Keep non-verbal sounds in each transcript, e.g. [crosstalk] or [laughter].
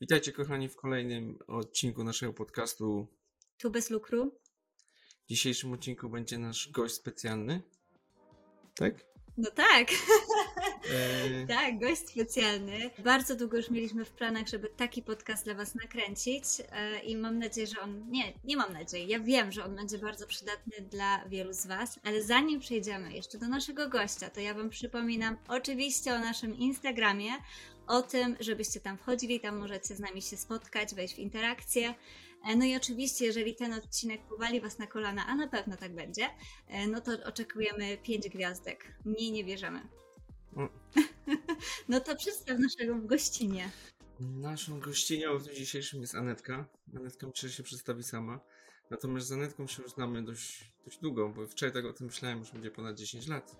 Witajcie kochani w kolejnym odcinku naszego podcastu. Tu bez lukru. W dzisiejszym odcinku będzie nasz gość specjalny. Tak? No tak. E, [laughs] tak, gość specjalny. Bardzo długo już mieliśmy w planach, żeby taki podcast dla Was nakręcić e, i mam nadzieję, że on. Nie, nie mam nadziei. Ja wiem, że on będzie bardzo przydatny dla wielu z Was, ale zanim przejdziemy jeszcze do naszego gościa, to ja Wam przypominam oczywiście o naszym Instagramie, o tym, żebyście tam wchodzili, tam możecie z nami się spotkać, wejść w interakcję. E, No i oczywiście, jeżeli ten odcinek powali Was na kolana, a na pewno tak będzie, e, no to oczekujemy 5 gwiazdek. Mniej nie bierzemy. O. [laughs] No to przedstaw naszego gościnie. naszą gościnią w dniu dzisiejszym jest Anetka. Anetka myślę, że się przedstawi sama. Natomiast z Anetką się już znamy dość, dość długo, bo wczoraj tak o tym myślałem, już będzie ponad 10 lat.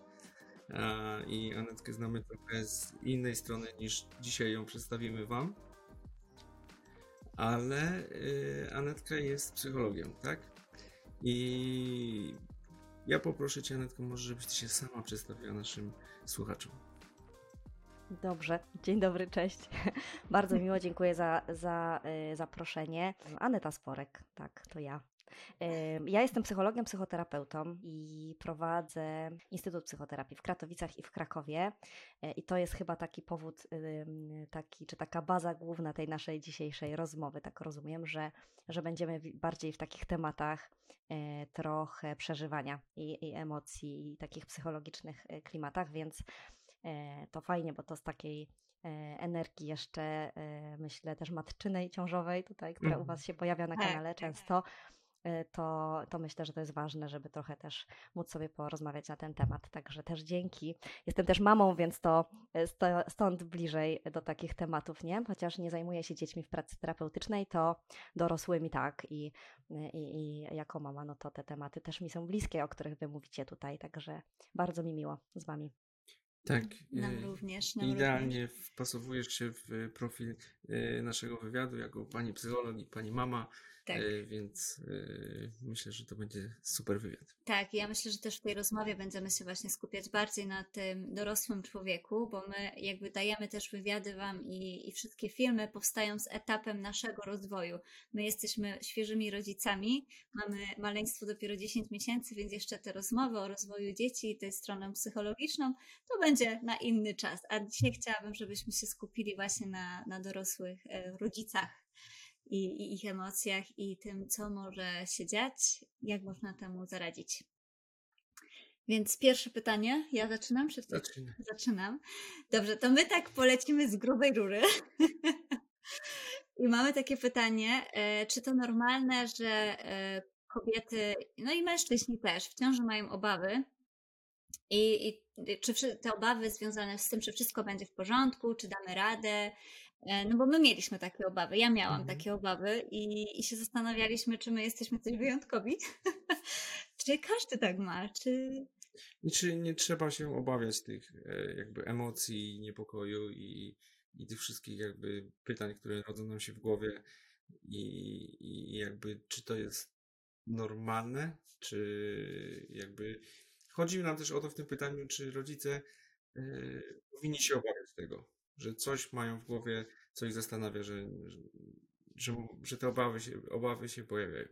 I Anetkę znamy trochę z innej strony niż dzisiaj ją przedstawimy Wam. Ale y, Anetka jest psychologiem, tak? I ja poproszę Cię, Anetko, może żebyś Ty się sama przedstawiła naszym słuchaczom. Dobrze, dzień dobry, cześć. [laughs] Bardzo miło, dziękuję za, za y, zaproszenie. Aneta Sporek, tak, to ja. Ja jestem psychologiem, psychoterapeutą i prowadzę Instytut Psychoterapii w Katowicach i w Krakowie. Y, I to jest chyba taki powód, taki, czy taka baza główna tej naszej dzisiejszej rozmowy. Tak rozumiem, że, że będziemy bardziej w takich tematach y, trochę przeżywania i, i emocji, i takich psychologicznych y, klimatach, więc E, to fajnie, bo to z takiej e, energii jeszcze, e, myślę, też matczynej, ciążowej tutaj, która u Mhm. Was się pojawia na Tak, kanale tak. często, e, to, to myślę, że to jest ważne, żeby trochę też móc sobie porozmawiać na ten temat. Także też dzięki. Jestem też mamą, więc to sto- stąd bliżej do takich tematów, nie? Chociaż nie zajmuję się dziećmi w pracy terapeutycznej, to dorosłymi tak i, i, i jako mama, no to te tematy też mi są bliskie, o których Wy mówicie tutaj, także bardzo mi miło z Wami. Tak. Nam y, również. Nam również. Idealnie wpasowujesz się w profil y, naszego wywiadu jako pani psycholog i pani mama, Tak. y, więc y, myślę, że to będzie super wywiad. Tak, ja myślę, że też w tej rozmowie będziemy się właśnie skupiać bardziej na tym dorosłym człowieku, bo my jakby dajemy też wywiady Wam i, i wszystkie filmy powstają z etapem naszego rozwoju. My jesteśmy świeżymi rodzicami, mamy maleństwo dopiero 10 miesięcy, więc jeszcze te rozmowy o rozwoju dzieci, tej stroną psychologiczną, to będzie na inny czas. A dzisiaj chciałabym, żebyśmy się skupili właśnie na, na dorosłych e, rodzicach i, i ich emocjach i tym, co może się dziać, jak można temu zaradzić. Więc pierwsze pytanie, ja zaczynam, czy? Zacznijmy. Zaczynam. Dobrze, to my tak polecimy z grubej rury. [laughs] I mamy takie pytanie, e, czy to normalne, że e, kobiety, no i mężczyźni też, w ciąży mają obawy? I, i czy te obawy związane z tym, czy wszystko będzie w porządku, czy damy radę? E, No bo my mieliśmy takie obawy, ja miałam Mhm. takie obawy i, i się zastanawialiśmy, czy my jesteśmy coś wyjątkowi. [laughs] czy każdy tak ma, czy... I czy nie trzeba się obawiać tych e, jakby emocji, niepokoju i, i tych wszystkich jakby pytań, które rodzą nam się w głowie i, i jakby czy to jest normalne, czy jakby chodzi nam też o to w tym pytaniu, czy rodzice e, powinni się obawiać tego, że coś mają w głowie, co ich zastanawia, że, że, że, te obawy się, obawy się pojawiają.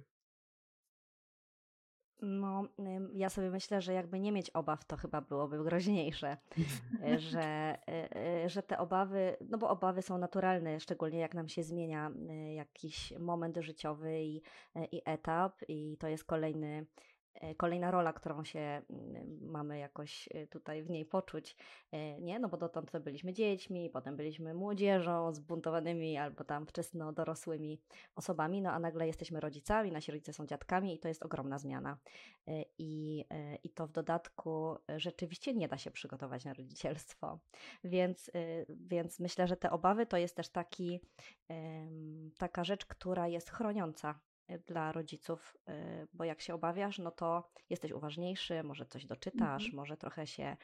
No, ja sobie myślę, że jakby nie mieć obaw, to chyba byłoby groźniejsze, y, [laughs] że, y, y, że te obawy, no bo obawy są naturalne, szczególnie jak nam się zmienia jakiś moment życiowy i, i etap, i to jest kolejny. Y, Kolejna rola, którą się y, mamy jakoś y, tutaj w niej poczuć, y, nie? No bo dotąd to byliśmy dziećmi, potem byliśmy młodzieżą, zbuntowanymi albo tam wczesno dorosłymi osobami, no a nagle jesteśmy rodzicami, nasi rodzice są dziadkami i to jest ogromna zmiana. I, I to w dodatku rzeczywiście nie da się przygotować na rodzicielstwo. Więc, więc myślę, że te obawy to jest też taki, taka rzecz, która jest chroniąca dla rodziców, y, bo jak się obawiasz, no to jesteś uważniejszy, może coś doczytasz, Mhm. może trochę się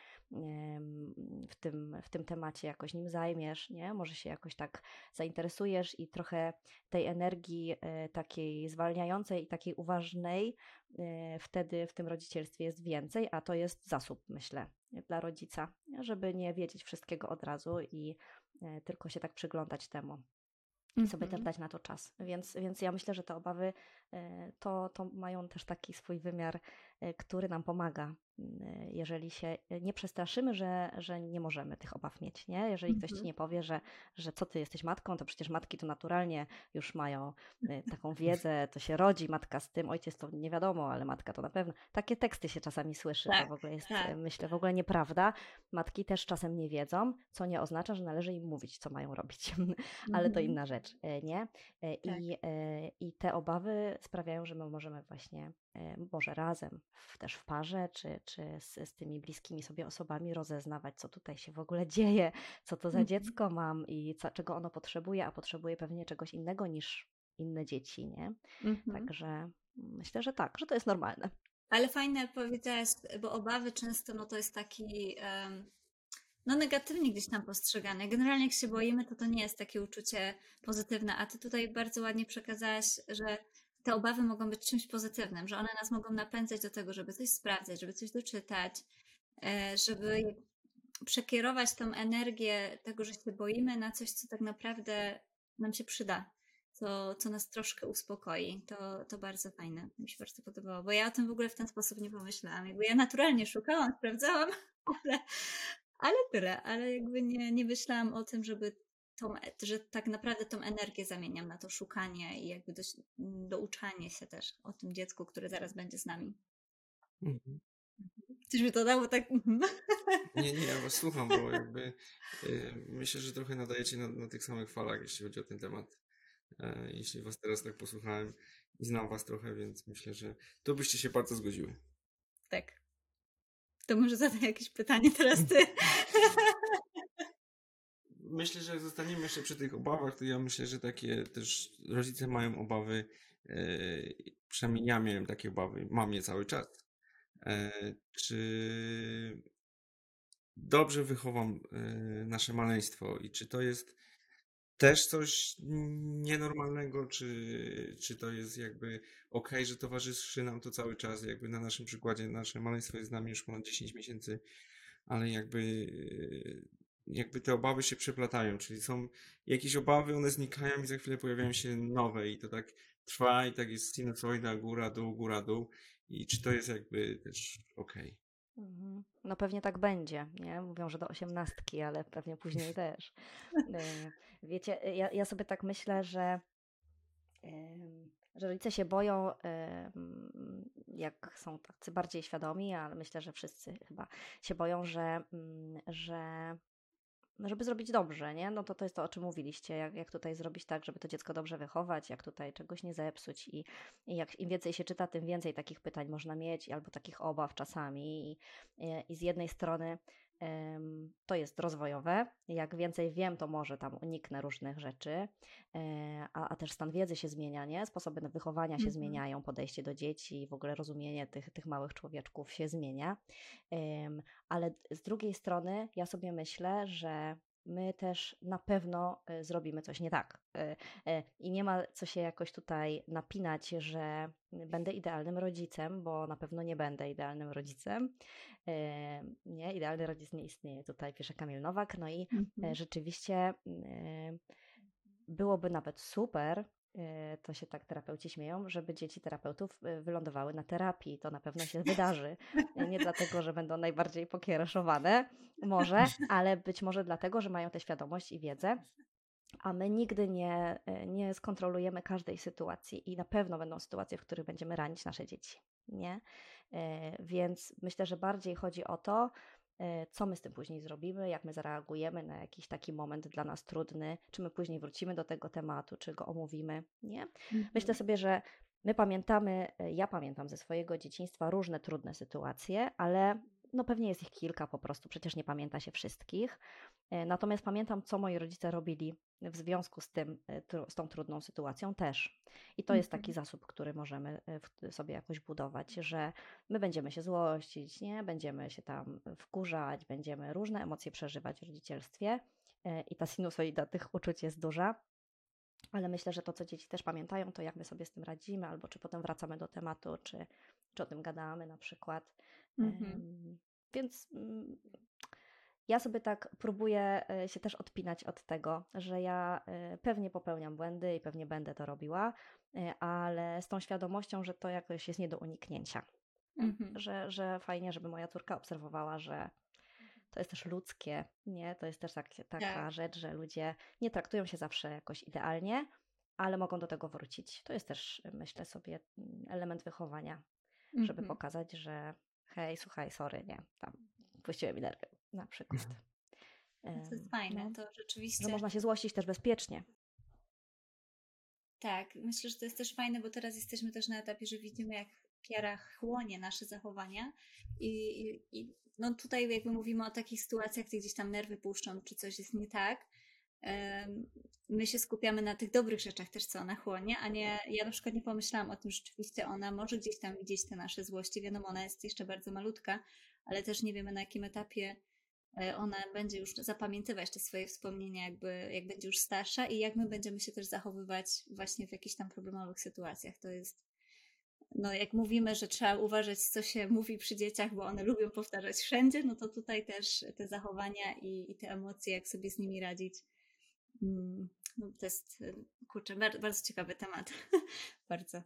w tym, w tym temacie jakoś nim zajmiesz, nie? Może się jakoś tak zainteresujesz i trochę tej energii e, takiej zwalniającej i takiej uważnej e, wtedy w tym rodzicielstwie jest więcej, a to jest zasób, myślę, dla rodzica, żeby nie wiedzieć wszystkiego od razu i e, tylko się tak przyglądać temu. I sobie też Mhm. dać na to czas. Więc, więc ja myślę, że te obawy e, to, to mają też taki swój wymiar, który nam pomaga. E, Jeżeli się nie przestraszymy, że, że nie możemy tych obaw mieć, nie? Jeżeli ktoś ci Mhm. nie powie, że, że co ty jesteś matką, to przecież matki to naturalnie już mają e, taką wiedzę, to się rodzi matka z tym, ojciec to nie wiadomo, ale matka to na pewno. Takie teksty się czasami słyszy, to Tak, w ogóle jest, tak, e, myślę, w ogóle nieprawda. Matki też czasem nie wiedzą, co nie oznacza, że należy im mówić, co mają robić. [laughs] ale to Mhm. inna rzecz, e, nie? E, Tak. I, e, I te obawy sprawiają, że my możemy właśnie, e, może razem, też w parze, czy, czy z, z tymi bliskimi sobie osobami rozeznawać, co tutaj się w ogóle dzieje, co to za Mhm. dziecko mam i co, czego ono potrzebuje, a potrzebuje pewnie czegoś innego niż inne dzieci, nie? Mhm. Także myślę, że tak, że to jest normalne. Ale fajne powiedziałaś, bo obawy często no to jest taki no negatywnie gdzieś tam postrzegane. Generalnie jak się boimy, to to nie jest takie uczucie pozytywne, a ty tutaj bardzo ładnie przekazałaś, że te obawy mogą być czymś pozytywnym, że one nas mogą napędzać do tego, żeby coś sprawdzać, żeby coś doczytać, e, żeby przekierować tą energię tego, że się boimy na coś, co tak naprawdę nam się przyda, co, co nas troszkę uspokoi. To, to bardzo fajne. Mi się bardzo podobało, bo ja o tym w ogóle w ten sposób nie pomyślałam. Jakby ja naturalnie szukałam, sprawdzałam, [laughs] ale, ale tyle. Ale jakby nie, nie myślałam o tym, żeby tą, że tak naprawdę tą energię zamieniam na to szukanie i jakby do, douczanie się też o tym dziecku, które zaraz będzie z nami. Mhm. Coś mi to dało tak... mhm. Nie, nie, ja was słucham, bo jakby y, myślę, że trochę nadajecie na, na tych samych falach, jeśli chodzi o ten temat. E, jeśli was teraz tak posłuchałem i znam was trochę, więc myślę, że to byście się bardzo zgodziły. Tak. To może zadaj jakieś pytanie teraz ty. [laughs] Myślę, że zostaniemy jeszcze przy tych obawach, to ja myślę, że takie też rodzice mają obawy, e, przynajmniej ja miałem takie obawy, mam je cały czas. E, czy dobrze wychowam e, nasze maleństwo i czy to jest też coś nienormalnego, czy, czy to jest jakby okej, że towarzyszy nam to cały czas, jakby na naszym przykładzie nasze maleństwo jest z nami już ponad 10 miesięcy, ale jakby e, jakby te obawy się przeplatają, czyli są jakieś obawy, one znikają i za chwilę pojawiają się nowe i to tak trwa i tak jest sinusoida, góra, dół, góra, dół i czy to jest jakby też okej. Mhm. No pewnie tak będzie, nie? Mówią, że do osiemnastki, ale pewnie później [laughs] też. E, Wiecie, ja, ja sobie tak myślę, że, że rodzice się boją, jak są tacy bardziej świadomi, ale myślę, że wszyscy chyba się boją, że, mm, że żeby zrobić dobrze, nie? No to to jest to, o czym mówiliście, jak, jak tutaj zrobić tak, żeby to dziecko dobrze wychować, jak tutaj czegoś nie zepsuć i, i jak im więcej się czyta, tym więcej takich pytań można mieć albo takich obaw czasami i, i z jednej strony to jest rozwojowe, jak więcej wiem, to może tam uniknę różnych rzeczy, e, a, a też stan wiedzy się zmienia, nie? Sposoby na wychowania się Mhm. zmieniają, podejście do dzieci, w ogóle rozumienie tych, tych małych człowieczków się zmienia. Ale z drugiej strony ja sobie myślę, że my też na pewno y, zrobimy coś nie tak. Y, y, I nie ma co się jakoś tutaj napinać, że będę idealnym rodzicem, bo na pewno nie będę idealnym rodzicem. Nie, idealny rodzic nie istnieje, tutaj pisze Kamil Nowak. No i Mhm. e, rzeczywiście y, byłoby nawet super, to się tak terapeuci śmieją, żeby dzieci terapeutów y, wylądowały na terapii. To na pewno się wydarzy. Y, Nie dlatego, że będą najbardziej pokiereszowane, może, ale być może dlatego, że mają tę świadomość i wiedzę. A my nigdy nie, nie skontrolujemy każdej sytuacji i na pewno będą sytuacje, w których będziemy ranić nasze dzieci. Nie? Więc myślę, że bardziej chodzi o to, co my z tym później zrobimy, jak my zareagujemy na jakiś taki moment dla nas trudny, czy my później wrócimy do tego tematu, czy go omówimy. Nie? Myślę Mhm. sobie, że my pamiętamy, y, ja pamiętam ze swojego dzieciństwa różne trudne sytuacje, ale no pewnie jest ich kilka po prostu, przecież nie pamięta się wszystkich. Y, Natomiast pamiętam, co moi rodzice robili w związku z tym, tru- z tą trudną sytuacją też. I to jest taki Mhm. zasób, który możemy w- sobie jakoś budować, że my będziemy się złościć, nie? Będziemy się tam wkurzać, będziemy różne emocje przeżywać w rodzicielstwie i ta sinusoida tych uczuć jest duża. Ale myślę, że to, co dzieci też pamiętają, to jak my sobie z tym radzimy, albo czy potem wracamy do tematu, czy, czy o tym gadamy na przykład. Mhm. Więc mm, ja sobie tak próbuję e, się też odpinać od tego, że ja e, pewnie popełniam błędy i pewnie będę to robiła, e, ale z tą świadomością, że to jakoś jest nie do uniknięcia. Mhm. Że, że fajnie, żeby moja córka obserwowała, że to jest też ludzkie, nie? To jest też tak, taka Tak. rzecz, że ludzie nie traktują się zawsze jakoś idealnie, ale mogą do tego wrócić. To jest też, myślę sobie, mm, element wychowania, żeby Mhm. pokazać, że hej, słuchaj, sorry, nie, tam puściłem mi nerwy, na przykład. To jest fajne, no, to rzeczywiście. że można się złościć też bezpiecznie. Tak, myślę, że to jest też fajne, bo teraz jesteśmy też na etapie, że widzimy, jak Kiara chłonie nasze zachowania i, i, i no tutaj jakby mówimy o takich sytuacjach, gdzie gdzieś tam nerwy puszczą, czy coś jest nie tak. My się skupiamy na tych dobrych rzeczach też, co ona chłonie, a nie, ja na przykład nie pomyślałam o tym, że rzeczywiście ona może gdzieś tam widzieć te nasze złości. Wiadomo, ona jest jeszcze bardzo malutka, ale też nie wiemy na jakim etapie e, ona będzie już zapamiętywać te swoje wspomnienia, jakby jak będzie już starsza i jak my będziemy się też zachowywać właśnie w jakichś tam problemowych sytuacjach. To jest, no jak mówimy, że trzeba uważać, co się mówi przy dzieciach, bo one lubią powtarzać wszędzie, no to tutaj też te zachowania i, i te emocje, jak sobie z nimi radzić. Mm, No to jest, e, kurczę, bardzo, bardzo ciekawy temat. [laughs] bardzo.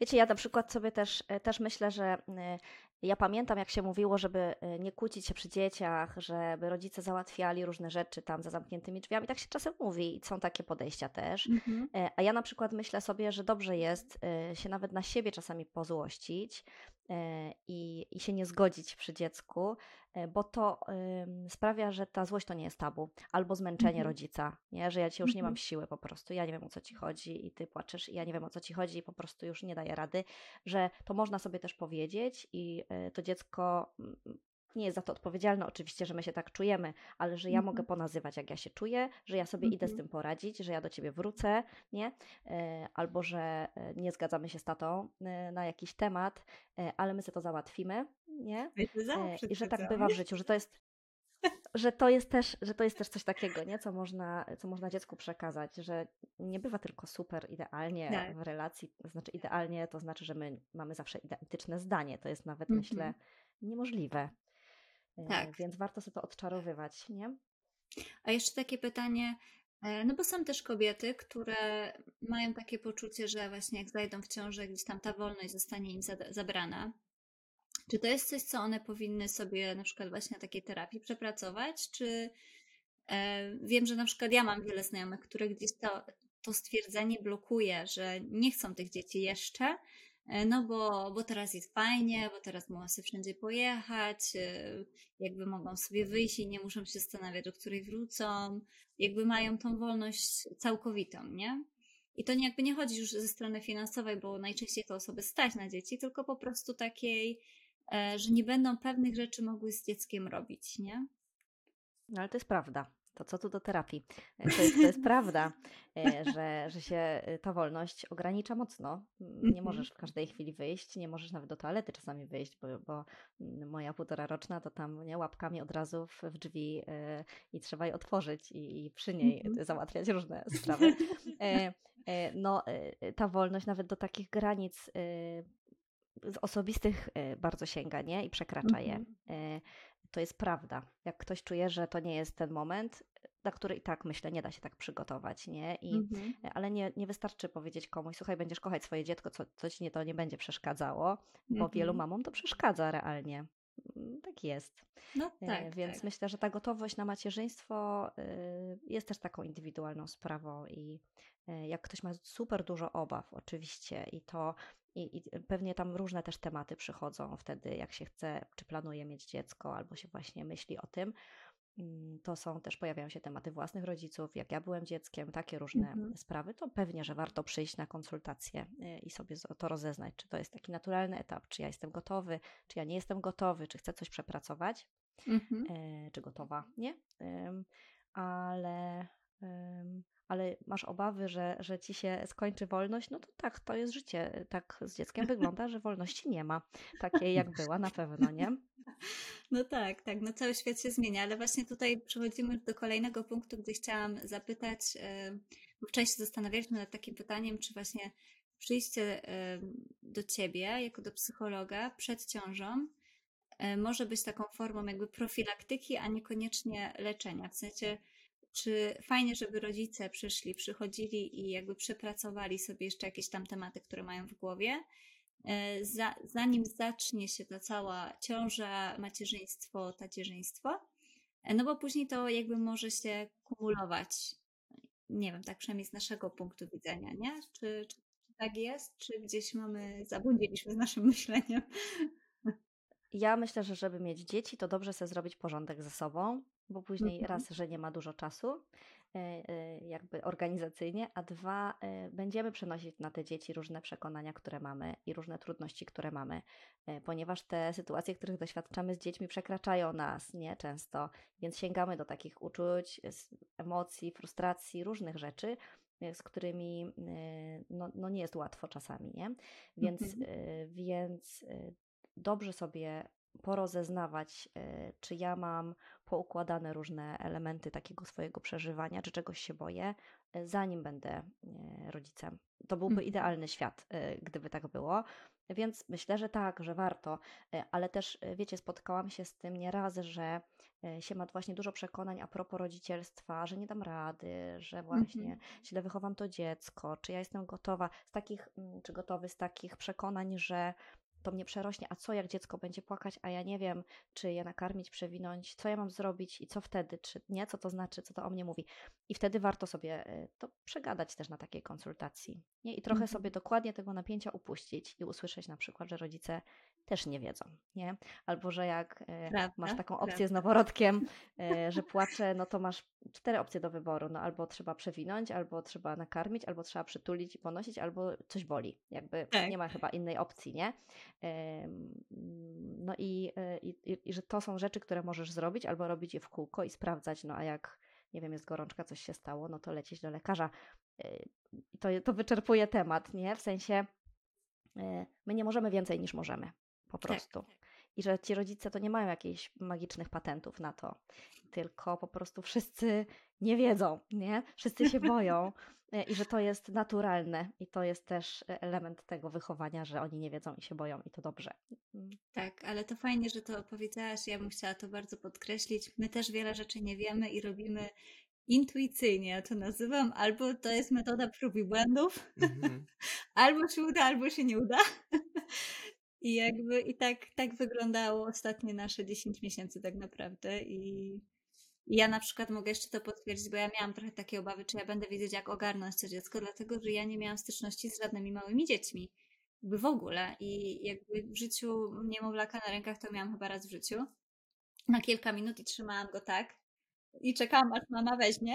Wiecie, ja na przykład sobie też, e, też myślę, że e, ja pamiętam, jak się mówiło, żeby nie kłócić się przy dzieciach, żeby rodzice załatwiali różne rzeczy tam za zamkniętymi drzwiami. Tak się czasem mówi i są takie podejścia też. E, A ja na przykład myślę sobie, że dobrze jest się nawet na siebie czasami pozłościć i, i się nie zgodzić przy dziecku, bo to ym, sprawia, że ta złość to nie jest tabu, albo zmęczenie Mhm. rodzica, nie? że ja ci już nie mam Mhm. siły po prostu, ja nie wiem o co ci chodzi i ty płaczesz i ja nie wiem o co ci chodzi i po prostu już nie daję rady, że to można sobie też powiedzieć i e, to dziecko mm, nie jest za to odpowiedzialne, oczywiście, że my się tak czujemy, ale że ja mogę Mhm. ponazywać, jak ja się czuję, że ja sobie idę z Mhm. tym poradzić, że ja do ciebie wrócę, nie? E, Albo że e, nie zgadzamy się z tatą e, na jakiś temat, ale my sobie to załatwimy, nie? I że tak bywa w życiu, że to jest że to jest też, że to jest też coś takiego, nie? Co można, co można dziecku przekazać, że nie bywa tylko super idealnie Tak. w relacji, to znaczy idealnie to znaczy, że my mamy zawsze identyczne zdanie, to jest nawet Mhm. myślę niemożliwe. E, Tak. Więc warto sobie to odczarowywać, nie? A jeszcze takie pytanie, e, no bo są też kobiety, które mają takie poczucie, że właśnie jak zajdą w ciążę, gdzieś tam ta wolność zostanie im zabrana. Czy to jest coś, co one powinny sobie na przykład właśnie na takiej terapii przepracować? Czy e, wiem, że na przykład ja mam wiele znajomych, które gdzieś to, to stwierdzenie blokuje, że nie chcą tych dzieci jeszcze, e, no bo, bo teraz jest fajnie, bo teraz mogą sobie wszędzie pojechać, e, jakby mogą sobie wyjść i nie muszą się zastanawiać, do której wrócą, jakby mają tą wolność całkowitą, nie? I to jakby nie chodzi już ze strony finansowej, bo najczęściej to osoby stać na dzieci, tylko po prostu takiej, e, że nie będą pewnych rzeczy mogły z dzieckiem robić, nie? No ale to jest prawda. To co tu do terapii? E, To jest, to jest prawda, e, że, że się e, ta wolność ogranicza mocno. Mm, Nie Mhm. możesz w każdej chwili wyjść, nie możesz nawet do toalety czasami wyjść, bo, bo mm, moja półtora roczna to tam nie, łapkami od razu w, w drzwi i trzeba je otworzyć i, i przy niej Mhm. [laughs] załatwiać różne sprawy. No, ta wolność nawet do takich granic z osobistych bardzo sięga, nie? I przekracza je. E, To jest prawda. Jak ktoś czuje, że to nie jest ten moment, na który i tak myślę, nie da się tak przygotować, nie? I, Mhm. Ale nie, nie wystarczy powiedzieć komuś, słuchaj, będziesz kochać swoje dziecko, co, co ci nie, to nie będzie przeszkadzało, bo wielu Mhm. mamom to przeszkadza realnie. Mm, Tak jest. No E, tak, Więc tak. myślę, że ta gotowość na macierzyństwo y, jest też taką indywidualną sprawą i y, jak ktoś ma super dużo obaw, oczywiście, i to i, i pewnie tam różne też tematy przychodzą wtedy, jak się chce, czy planuje mieć dziecko, albo się właśnie myśli o tym. mm, To są też, pojawiają się tematy własnych rodziców, jak ja byłem dzieckiem, takie różne Mhm. sprawy, to pewnie, że warto przyjść na konsultację y, i sobie to rozeznać, czy to jest taki naturalny etap, czy ja jestem gotowy, czy ja nie jestem gotowy, czy chcę coś przepracować Mhm. e, czy gotowa, nie? Ale, ale masz obawy, że, że ci się skończy wolność, no to tak, to jest życie. Tak z dzieckiem wygląda, że wolności nie ma. Takiej jak była na pewno, nie? [laughs] No tak, tak, no cały świat się zmienia, ale właśnie tutaj przechodzimy do kolejnego punktu, gdzie chciałam zapytać, bo wczoraj się zastanawialiśmy nad takim pytaniem, czy właśnie przyjście do ciebie jako do psychologa przed ciążą może być taką formą jakby profilaktyki, a niekoniecznie leczenia. W sensie, czy fajnie, żeby rodzice przyszli, przychodzili i jakby przepracowali sobie jeszcze jakieś tam tematy, które mają w głowie, e, za, zanim zacznie się ta cała ciąża, macierzyństwo, tacierzyństwo, e, no bo później to jakby może się kumulować. Nie wiem, tak przynajmniej z naszego punktu widzenia, nie? Czy, czy tak jest, czy gdzieś mamy, zabłądziliśmy z naszym [laughs] myśleniem? Ja myślę, że żeby mieć dzieci, to dobrze sobie zrobić porządek ze sobą, bo później Mhm. raz, że nie ma dużo czasu, e, e, jakby organizacyjnie, a dwa, e, będziemy przenosić na te dzieci różne przekonania, które mamy i różne trudności, które mamy, ponieważ te sytuacje, których doświadczamy z dziećmi, przekraczają nas, nie często, więc sięgamy do takich uczuć, emocji, frustracji, różnych rzeczy, z którymi no, no nie jest łatwo czasami, nie? Więc, Mhm. więc dobrze sobie porozeznawać, e, czy ja mam poukładane różne elementy takiego swojego przeżywania, czy czegoś się boję, e, zanim będę e, rodzicem. To byłby Mhm. idealny świat, gdyby tak było. Więc myślę, że tak, że warto, ale też wiecie, spotkałam się z tym nieraz, że się ma właśnie dużo przekonań a propos rodzicielstwa, że nie dam rady, że właśnie Mhm. źle wychowam to dziecko, czy ja jestem gotowa, z takich, mm, czy gotowy z takich przekonań, że to mnie przerośnie, a co jak dziecko będzie płakać, a ja nie wiem, czy je nakarmić, przewinąć, co ja mam zrobić i co wtedy, czy nie, co to znaczy, co to o mnie mówi. I wtedy warto sobie y, to przegadać też na takiej konsultacji. Nie? I trochę Mhm. sobie dokładnie tego napięcia upuścić i usłyszeć na przykład, że rodzice też nie wiedzą, nie? Albo, że jak y, Prawda, masz taką opcję z prawda. noworodkiem, y, [laughs] że płacze, no to masz cztery opcje do wyboru, no albo trzeba przewinąć, albo trzeba nakarmić, albo trzeba przytulić i ponosić, albo coś boli. Jakby Tak. nie ma chyba innej opcji, nie? No i, e, i, i, i że to są rzeczy, które możesz zrobić, albo robić je w kółko i sprawdzać, no a jak, nie wiem, jest gorączka, coś się stało, no to lecieć do lekarza. E, to, to wyczerpuje temat, nie? W sensie e, my nie możemy więcej niż możemy, po Tak. prostu. I że ci rodzice to nie mają jakichś magicznych patentów na to, tylko po prostu wszyscy nie wiedzą, nie? Wszyscy się boją e, i że to jest naturalne i to jest też e, element tego wychowania, że oni nie wiedzą i się boją i to dobrze. Mm. Tak, ale to fajnie, że to powiedziałaś. Ja bym chciała to bardzo podkreślić. My też wiele rzeczy nie wiemy i robimy intuicyjnie, ja to nazywam. Albo to jest metoda prób i błędów, Mhm. [laughs] albo się uda, albo się nie uda. I jakby i tak, tak wyglądało ostatnie nasze 10 miesięcy tak naprawdę. I, ja na przykład mogę jeszcze to potwierdzić, bo ja miałam trochę takie obawy, czy ja będę wiedzieć, jak ogarnąć to dziecko, dlatego że ja nie miałam styczności z żadnymi małymi dziećmi. Jakby w ogóle. I jakby w życiu niemowlaka na rękach to miałam chyba raz w życiu. Na kilka minut i trzymałam go tak. I czekałam, aż mama weźmie.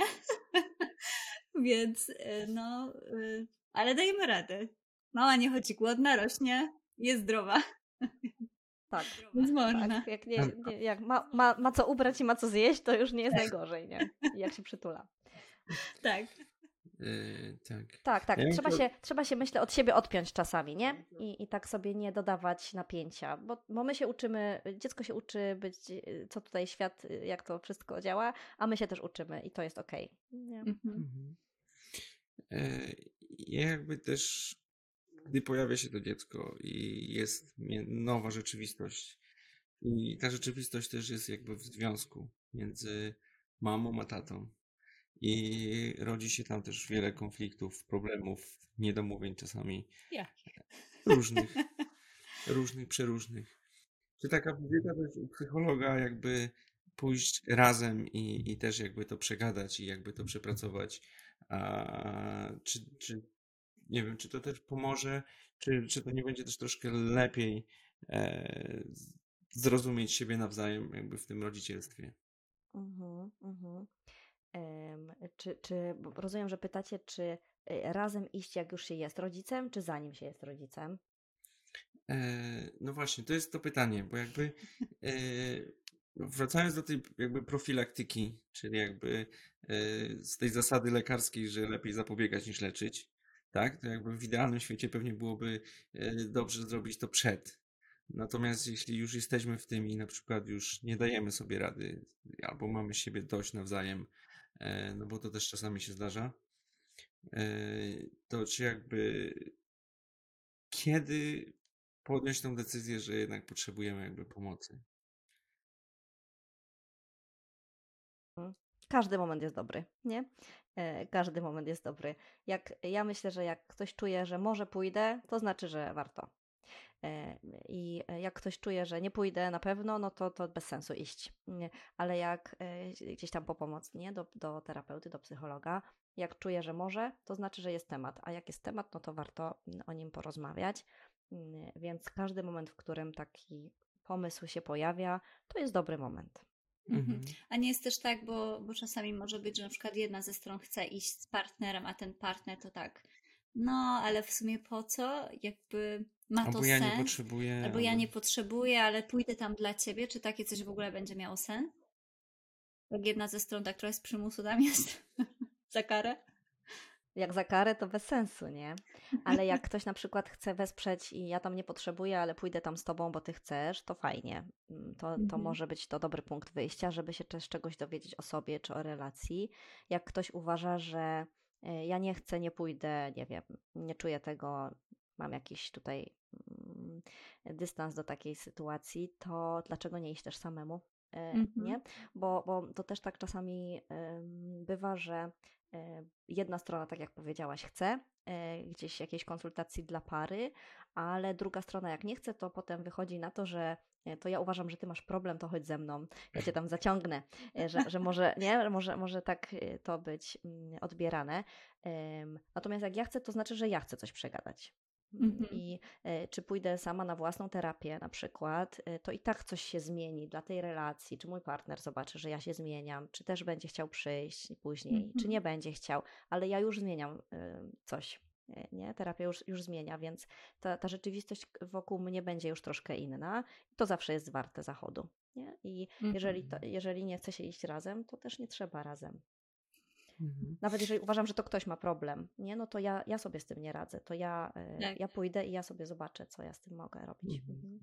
[laughs] Więc y, no, y, ale dajemy radę. Mała nie chodzi głodna, rośnie, jest zdrowa. Tak. [laughs] Więc można. Tak, jak, nie, nie, jak ma, ma, ma co ubrać i ma co zjeść, to już nie jest najgorzej, nie? Jak się przytula. [laughs] Tak. E, tak. Tak, tak. Trzeba, się, trzeba się, myślę, od siebie odpiąć czasami, nie? I, i tak sobie nie dodawać napięcia, bo, bo my się uczymy, dziecko się uczy być, co tutaj świat, jak to wszystko działa, a my się też uczymy i to jest okej. Nie? Mhm. Mhm. E, ja jakby też, gdy pojawia się to dziecko i jest nowa rzeczywistość, i ta rzeczywistość też jest jakby w związku między mamą a tatą. I rodzi się tam też wiele konfliktów, problemów, niedomówień czasami Jakich? różnych, [laughs] różnych, przeróżnych. Czy taka wizyta też u psychologa jakby pójść razem i, i też jakby to przegadać i jakby to przepracować, a, czy, czy nie wiem, czy to też pomoże, czy, czy to nie będzie też troszkę lepiej e, zrozumieć siebie nawzajem jakby w tym rodzicielstwie. Mhm, mhm. Em, czy, czy, rozumiem, że pytacie, czy y, razem iść, jak już się jest rodzicem, czy zanim się jest rodzicem? E, no właśnie, to jest to pytanie, bo jakby e, wracając do tej jakby profilaktyki, czyli jakby e, z tej zasady lekarskiej, że lepiej zapobiegać niż leczyć, tak? To jakby w idealnym świecie pewnie byłoby e, dobrze zrobić to przed. Natomiast jeśli już jesteśmy w tym i na przykład już nie dajemy sobie rady, albo mamy siebie dość nawzajem, e, no bo to też czasami się zdarza, e, to czy jakby kiedy podjąć tą decyzję, że jednak potrzebujemy jakby pomocy? Każdy moment jest dobry, nie? E, każdy moment jest dobry. Jak, ja myślę, że jak ktoś czuje, że może pójdę, to znaczy, że warto. E, I jak ktoś czuje, że nie pójdę na pewno, no to, to bez sensu iść. Ale jak e, gdzieś tam po pomoc, nie? Do, do terapeuty, do psychologa, jak czuje, że może, to znaczy, że jest temat. A jak jest temat, no to warto o nim porozmawiać. Więc każdy moment, w którym taki pomysł się pojawia, to jest dobry moment. Mhm. mhm. A nie jest też tak, bo, bo czasami może być, że na przykład jedna ze stron chce iść z partnerem, a ten partner to tak, no ale w sumie po co? Jakby ma albo to ja sens. nie potrzebuję. Albo ja nie potrzebuję, ale pójdę tam dla ciebie. Czy takie coś w ogóle będzie miało sens? Jak jedna ze stron tak trochę z przymusu tam jest [laughs] za karę? Jak za karę, to bez sensu, nie? Ale jak [laughs] ktoś na przykład chce wesprzeć i ja tam nie potrzebuję, ale pójdę tam z tobą, bo ty chcesz, to fajnie. Mm, to, to mhm. może być to dobry punkt wyjścia, żeby się też czegoś dowiedzieć o sobie czy o relacji. Jak ktoś uważa, że e, ja nie chcę, nie pójdę, nie wiem, nie czuję tego, mam jakiś tutaj mm, dystans do takiej sytuacji, to dlaczego nie iść też samemu? Mm -hmm. Nie? Bo, bo to też tak czasami bywa, że E, jedna strona, tak jak powiedziałaś, chce e, gdzieś jakiejś konsultacji dla pary, ale druga strona, jak nie chce, to potem wychodzi na to, że e, to ja uważam, że ty masz problem, to chodź ze mną, ja cię tam zaciągnę, że, że może, nie, może, może tak to być mm, odbierane. Natomiast jak ja chcę, to znaczy, że ja chcę coś przegadać. Mhm. I e, czy pójdę sama na własną terapię, na przykład, e, to i tak coś się zmieni dla tej relacji. Czy mój partner zobaczy, że ja się zmieniam, czy też będzie chciał przyjść później, mhm. czy nie będzie chciał, ale ja już zmieniam e, coś. Nie? Terapia już, już zmienia, więc ta, ta rzeczywistość wokół mnie będzie już troszkę inna. To zawsze jest warte zachodu. Nie? I jeżeli, to, mhm. jeżeli nie chce się iść razem, to też nie trzeba razem. Mhm. Nawet jeżeli uważam, że to ktoś ma problem, nie, no to ja, ja sobie z tym nie radzę. To ja, e, tak. ja pójdę i ja sobie zobaczę, co ja z tym mogę robić. Mhm. mhm.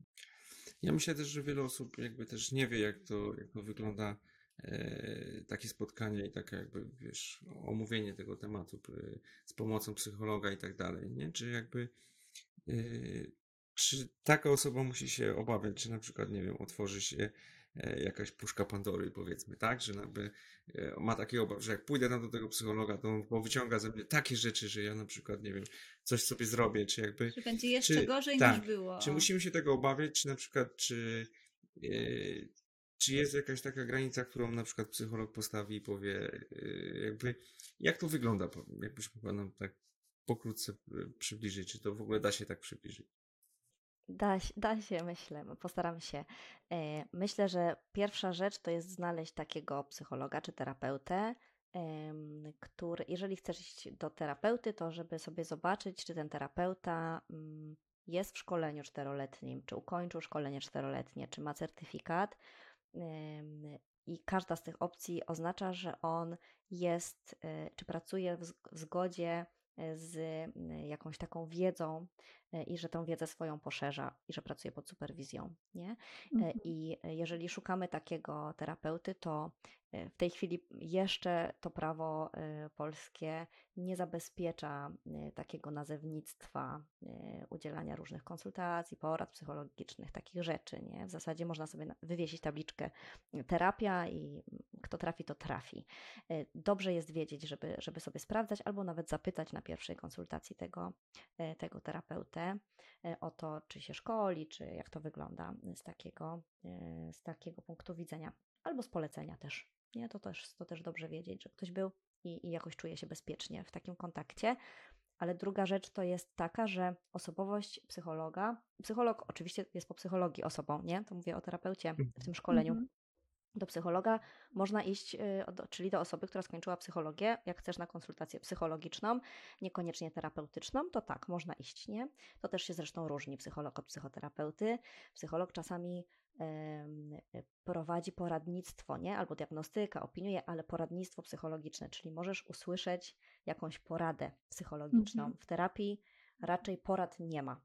Ja myślę też, że wiele osób jakby też nie wie, jak to, jak to wygląda e, takie spotkanie i takie jakby, wiesz, omówienie tego tematu e, z pomocą psychologa i tak dalej, nie? Czy jakby czy taka osoba musi się obawiać, czy na przykład, nie wiem, otworzy się jakaś puszka Pandory, powiedzmy, tak? Że jakby e, ma taki obaw, że jak pójdę tam do tego psychologa, to on wyciąga ze mnie takie rzeczy, że ja na przykład, nie wiem, coś sobie zrobię, czy jakby... Czy będzie jeszcze czy, gorzej tak, niż było. Czy musimy się tego obawiać, czy na przykład, czy... Yy, czy jest jakaś taka granica, którą na przykład psycholog postawi i powie, yy, jakby, jak to wygląda? Jakbyś mogła nam tak pokrótce przybliżyć, czy to w ogóle da się tak przybliżyć? Da, da się, myślę, postaram się. E, myślę, że pierwsza rzecz to jest znaleźć takiego psychologa czy terapeutę, który, jeżeli chcesz iść do terapeuty, to żeby sobie zobaczyć, czy ten terapeuta mm, jest w szkoleniu czteroletnim, czy ukończył szkolenie czteroletnie, czy ma certyfikat. I każda z tych opcji oznacza, że on jest, e, czy pracuje w zgodzie z mm, jakąś taką wiedzą e, i że tą wiedzę swoją poszerza i że pracuje pod superwizją. Nie? E, mhm. I jeżeli szukamy takiego terapeuty, to e, w tej chwili jeszcze to prawo polskie nie zabezpiecza takiego nazewnictwa, udzielania różnych konsultacji, porad psychologicznych, takich rzeczy. Nie? W zasadzie można sobie wywiesić tabliczkę terapia i kto trafi, to trafi. Dobrze jest wiedzieć, żeby, żeby sobie sprawdzać albo nawet zapytać na pierwszej konsultacji tego, e, tego terapeutę e, o to, czy się szkoli, czy jak to wygląda z takiego, e, z takiego punktu widzenia, albo z polecenia też. Nie? To, też, to też dobrze wiedzieć, że ktoś był i, i jakoś czuje się bezpiecznie w takim kontakcie. Ale druga rzecz to jest taka, że osobowość psychologa, psycholog oczywiście jest po psychologii osobą, nie? To mówię o terapeucie w tym szkoleniu. Do psychologa można iść, y, czyli do osoby, która skończyła psychologię. Jak chcesz na konsultację psychologiczną, niekoniecznie terapeutyczną, to tak, można iść, nie? To też się zresztą różni psycholog od psychoterapeuty. Psycholog czasami prowadzi poradnictwo, nie? Albo diagnostyka, opiniuje, ale poradnictwo psychologiczne, czyli możesz usłyszeć jakąś poradę psychologiczną. Mhm. W terapii raczej porad nie ma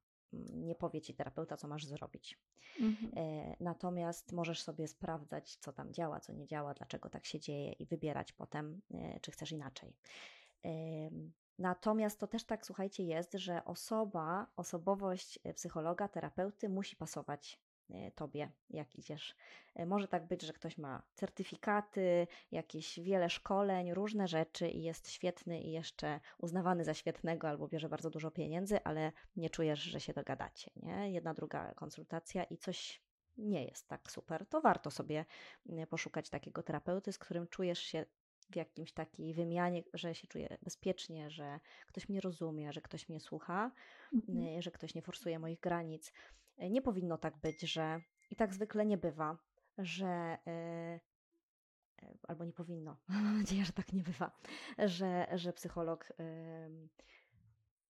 nie powie ci terapeuta, co masz zrobić. Mhm. E, natomiast możesz sobie sprawdzać, co tam działa, co nie działa, dlaczego tak się dzieje i wybierać potem, e, czy chcesz inaczej. Natomiast to też tak, słuchajcie, jest, że osoba, osobowość psychologa, terapeuty musi pasować e, tobie, jak idziesz. E, Może tak być, że ktoś ma certyfikaty, jakieś wiele szkoleń, różne rzeczy i jest świetny i jeszcze uznawany za świetnego albo bierze bardzo dużo pieniędzy, ale nie czujesz, że się dogadacie. Nie? Jedna, druga konsultacja i coś nie jest tak super, to warto sobie mm, poszukać takiego terapeuty, z którym czujesz się w jakimś takiej wymianie, że się czuję bezpiecznie, że ktoś mnie rozumie, że ktoś mnie słucha, Mhm. że ktoś nie forsuje moich granic. Y, Nie powinno tak być, że i tak zwykle nie bywa, że y, y, albo nie powinno, [laughs] mam nadzieję, że tak nie bywa, że, że psycholog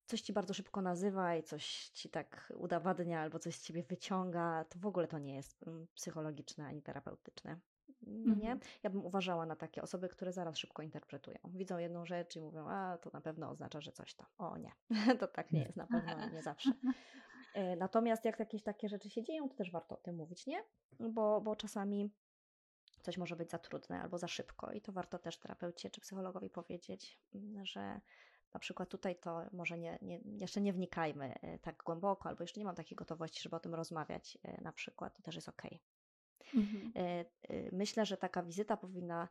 coś ci bardzo szybko nazywa i coś ci tak udowadnia albo coś z ciebie wyciąga, to w ogóle to nie jest mm, psychologiczne ani terapeutyczne. Nie? Mhm. Ja bym uważała na takie osoby, które zaraz szybko interpretują. Widzą jedną rzecz i mówią, a to na pewno oznacza, że coś tam. O nie, [laughs] to tak nie jest na pewno, nie zawsze. [laughs] E, Natomiast jak jakieś takie rzeczy się dzieją, to też warto o tym mówić, nie? Bo, bo czasami coś może być za trudne albo za szybko i to warto też terapeucie czy psychologowi powiedzieć, mm, że na przykład tutaj to może nie, nie, jeszcze nie wnikajmy e, tak głęboko, albo jeszcze nie mam takiej gotowości, żeby o tym rozmawiać e, na przykład, to też jest okej. Mhm. Myślę, że taka wizyta powinna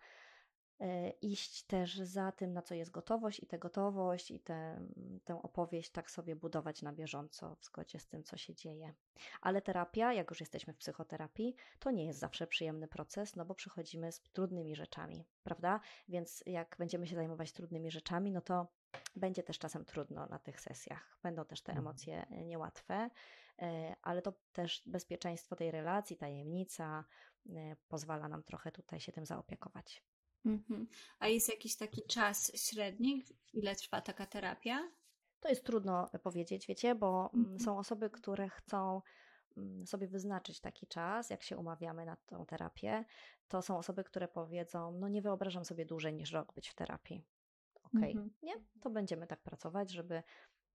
iść też za tym, na co jest gotowość i tę gotowość i tę, tę opowieść tak sobie budować na bieżąco w zgodzie z tym, co się dzieje. Ale terapia, jak już jesteśmy w psychoterapii, to nie jest zawsze przyjemny proces, no bo przychodzimy z trudnymi rzeczami, prawda? Więc jak będziemy się zajmować trudnymi rzeczami, no to będzie też czasem trudno na tych sesjach. Będą też te Mhm. emocje e, niełatwe, e, ale to też bezpieczeństwo tej relacji, tajemnica e, pozwala nam trochę tutaj się tym zaopiekować. Mhm. A jest jakiś taki czas średni, ile trwa taka terapia? To jest trudno powiedzieć, wiecie, bo mm, Mhm. są osoby, które chcą mm, sobie wyznaczyć taki czas, jak się umawiamy na tą terapię. To są osoby, które powiedzą: No, nie wyobrażam sobie dłużej niż rok być w terapii. Okej, Mhm. nie? To będziemy tak pracować, żeby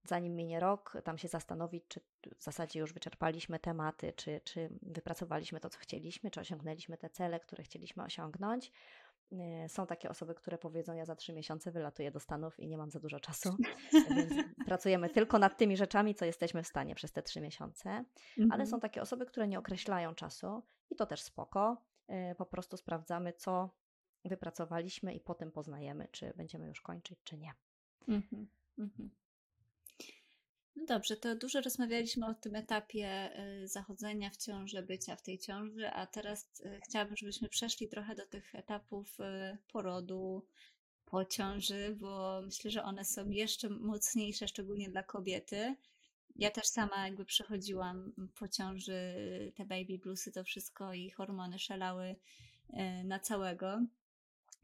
zanim minie rok, tam się zastanowić, czy w zasadzie już wyczerpaliśmy tematy, czy, czy wypracowaliśmy to, co chcieliśmy, czy osiągnęliśmy te cele, które chcieliśmy osiągnąć. Y, Są takie osoby, które powiedzą: Ja za trzy miesiące wylatuję do Stanów i nie mam za dużo czasu, [laughs] więc pracujemy tylko nad tymi rzeczami, co jesteśmy w stanie przez te trzy miesiące. Ale Mhm. są takie osoby, które nie określają czasu i to też spoko. Y, Po prostu sprawdzamy, co wypracowaliśmy i potem poznajemy, czy będziemy już kończyć, czy nie. Mhm. Mhm. No dobrze, to dużo rozmawialiśmy o tym etapie y, zachodzenia w ciąży, bycia w tej ciąży, a teraz y, chciałabym, żebyśmy przeszli trochę do tych etapów y, porodu, po ciąży, bo myślę, że one są jeszcze mocniejsze, szczególnie dla kobiety. Ja też sama jakby przechodziłam po ciąży te baby bluesy, to wszystko i hormony szalały na całego.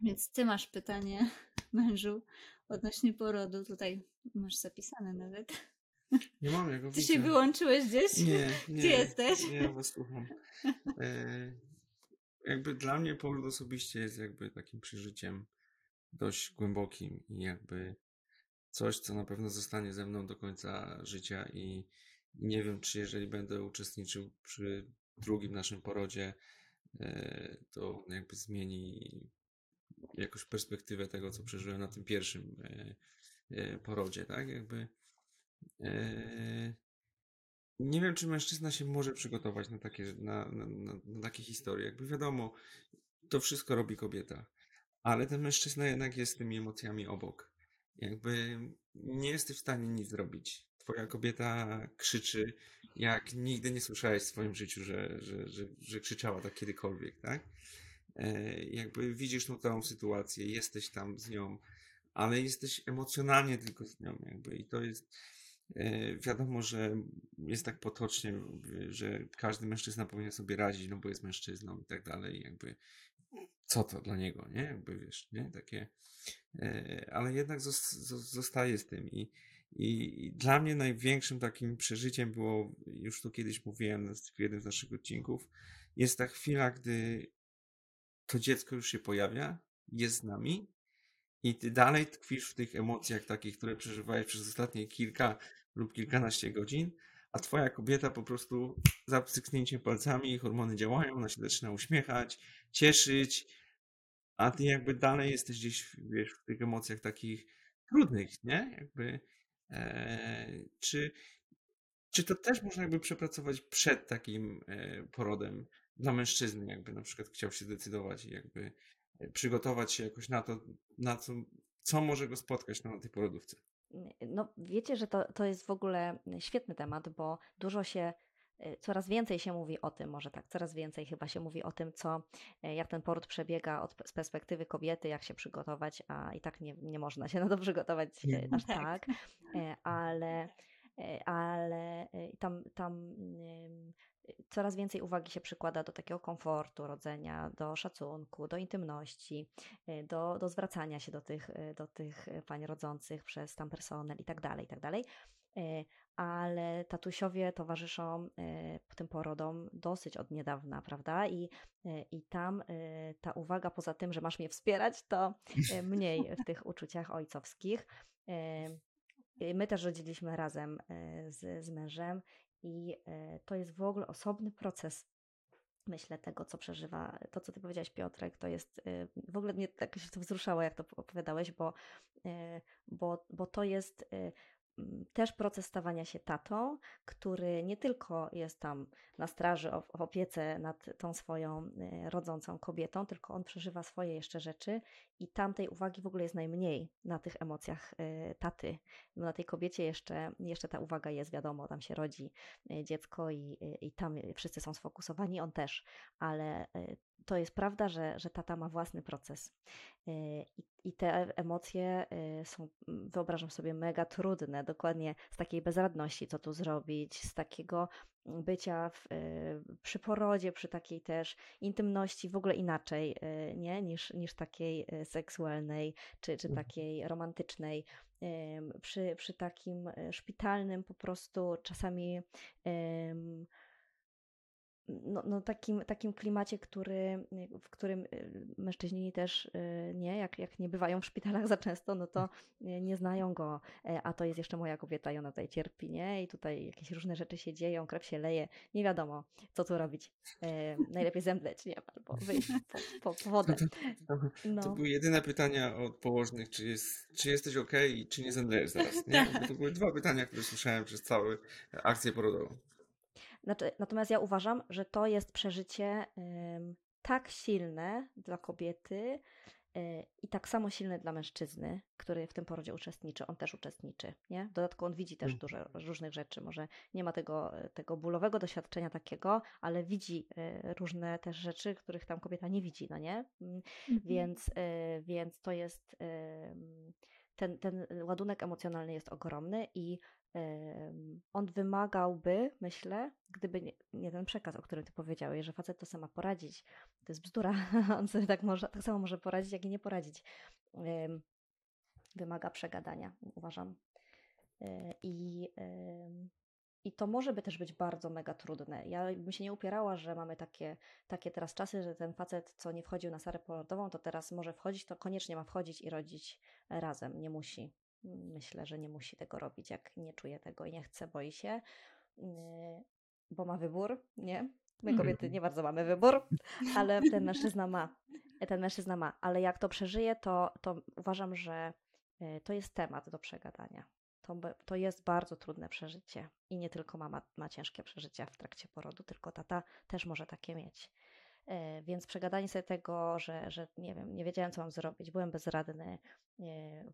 Więc ty masz pytanie, [laughs] mężu, odnośnie porodu. Tutaj masz zapisane nawet. Nie mam jak go Ty się wyłączyłeś gdzieś? Nie, nie. Gdzie jesteś? Nie, ja was słucham. E, jakby dla mnie poród osobiście jest jakby takim przeżyciem dość głębokim i jakby coś, co na pewno zostanie ze mną do końca życia i nie wiem, czy jeżeli będę uczestniczył przy drugim naszym porodzie, e, to jakby zmieni jakoś perspektywę tego, co przeżyłem na tym pierwszym e, e, porodzie, tak? Jakby e, nie wiem, czy mężczyzna się może przygotować na takie, na, na, na, takie historie. Jakby wiadomo, to wszystko robi kobieta, ale ten mężczyzna jednak jest tymi emocjami obok. Jakby nie jesteś w stanie nic zrobić. Twoja kobieta krzyczy, jak nigdy nie słyszałeś w swoim życiu, że, że, że, że krzyczała tak kiedykolwiek, tak? E, jakby widzisz tą całą sytuację, jesteś tam z nią, ale jesteś emocjonalnie tylko z nią, jakby i to jest wiadomo, że jest tak potocznie, że każdy mężczyzna powinien sobie radzić, no bo jest mężczyzną i tak dalej, jakby co to dla niego, nie? Jakby wiesz, nie? Takie, e, ale jednak zos- zos- zostaje z tym i, i dla mnie największym takim przeżyciem było, już tu kiedyś mówiłem w jednym z naszych odcinków, jest ta chwila, gdy to dziecko już się pojawia, jest z nami i ty dalej tkwisz w tych emocjach takich, które przeżywałeś przez ostatnie kilka lub kilkanaście godzin, a twoja kobieta po prostu za pstryknięciem palcami, hormony działają, ona się zaczyna uśmiechać, cieszyć, a ty jakby dalej jesteś gdzieś, wiesz, w tych emocjach takich trudnych, nie? Jakby, e, czy czy to też można jakby przepracować przed takim e, porodem dla mężczyzny, jakby na przykład chciał się zdecydować i jakby e, przygotować się jakoś na to, na co, co może go spotkać na tej porodówce? No, wiecie, że to, to jest w ogóle świetny temat, bo dużo się, y, coraz więcej się mówi o tym, może tak, coraz więcej chyba się mówi o tym, co, y, jak ten poród przebiega od, z perspektywy kobiety, jak się przygotować, a i tak nie, nie można się na to przygotować y, aż [laughs] Tak. tak, ale, ale tam, tam coraz więcej uwagi się przykłada do takiego komfortu rodzenia, do szacunku, do intymności, y, do, do zwracania się do tych, y, do tych pań rodzących przez tam personel i tak dalej, i tak dalej. Ale tatusiowie towarzyszą tym porodom dosyć od niedawna, prawda? I, i tam ta uwaga, poza tym, że masz mnie wspierać, to mniej w tych uczuciach ojcowskich. My też rodziliśmy razem z, z mężem i e, to jest w ogóle osobny proces. Myślę tego, co przeżywa, to co ty powiedziałeś, Piotrek, to jest e, w ogóle mnie tak się to wzruszało, jak to opowiadałeś, bo, e, bo, bo to jest też proces stawania się tatą, który nie tylko jest tam na straży, w opiece nad tą swoją y, rodzącą kobietą, tylko on przeżywa swoje jeszcze rzeczy i tam tej uwagi w ogóle jest najmniej na tych emocjach y, taty. Na tej kobiecie jeszcze, jeszcze ta uwaga jest, wiadomo, tam się rodzi y, dziecko i, i tam wszyscy są sfokusowani, on też, ale to jest prawda, że, że tata ma własny proces. I, I te emocje są, wyobrażam sobie, mega trudne, dokładnie z takiej bezradności, co tu zrobić, z takiego bycia w, przy porodzie, przy takiej też intymności w ogóle inaczej, nie? Niż, niż takiej seksualnej czy, czy Mhm. takiej romantycznej. Przy, przy takim szpitalnym po prostu czasami no, no takim, takim klimacie, który, w którym y, mężczyźni też y, nie, jak, jak nie bywają w szpitalach za często, no to nie znają go, e, a to jest jeszcze moja kobieta i ona tutaj cierpi, nie? I tutaj jakieś różne rzeczy się dzieją, krew się leje, nie wiadomo, co tu robić. E, najlepiej zemdleć, nie? Albo wyjść po, po, po wodę. To, to, No. były jedyne pytania od położnych, czy, jest, czy jesteś ok i czy nie zemdlejesz zaraz, nie? Bo to były dwa pytania, które słyszałem przez całą akcję porodową. Znaczy, natomiast ja uważam, że to jest przeżycie ym, tak silne dla kobiety y, i tak samo silne dla mężczyzny, który w tym porodzie uczestniczy. On też uczestniczy. Nie? W dodatku on widzi też Mm. dużo różnych rzeczy. Może nie ma tego, tego bólowego doświadczenia takiego, ale widzi y, różne też rzeczy, których tam kobieta nie widzi, no nie? Mm, Mhm. Więc, więc to jest ten, ten ładunek emocjonalny jest ogromny i on wymagałby, myślę, gdyby nie, nie ten przekaz, o którym ty powiedziałeś, że facet to sama poradzić. To jest bzdura. [laughs] On sobie tak, może, tak samo może poradzić, jak i nie poradzić. Wymaga przegadania, uważam. E, I, I to może by też być bardzo mega trudne. Ja bym się nie upierała, że mamy takie, takie teraz czasy, że ten facet, co nie wchodził na salę porodową, to teraz może wchodzić, to koniecznie ma wchodzić i rodzić razem. Nie musi. Myślę, że nie musi tego robić, jak nie czuje tego i nie chce, boi się, yy, bo ma wybór, nie? My kobiety nie bardzo mamy wybór, ale ten mężczyzna ma. Ten mężczyzna ma, ale jak to przeżyje, to, to uważam, że yy, to jest temat do przegadania. To, to jest bardzo trudne przeżycie i nie tylko mama ma ciężkie przeżycia w trakcie porodu, tylko tata też może takie mieć. E, Więc przegadanie sobie tego, że, że nie wiem, nie wiedziałem, co mam zrobić, byłem bezradny,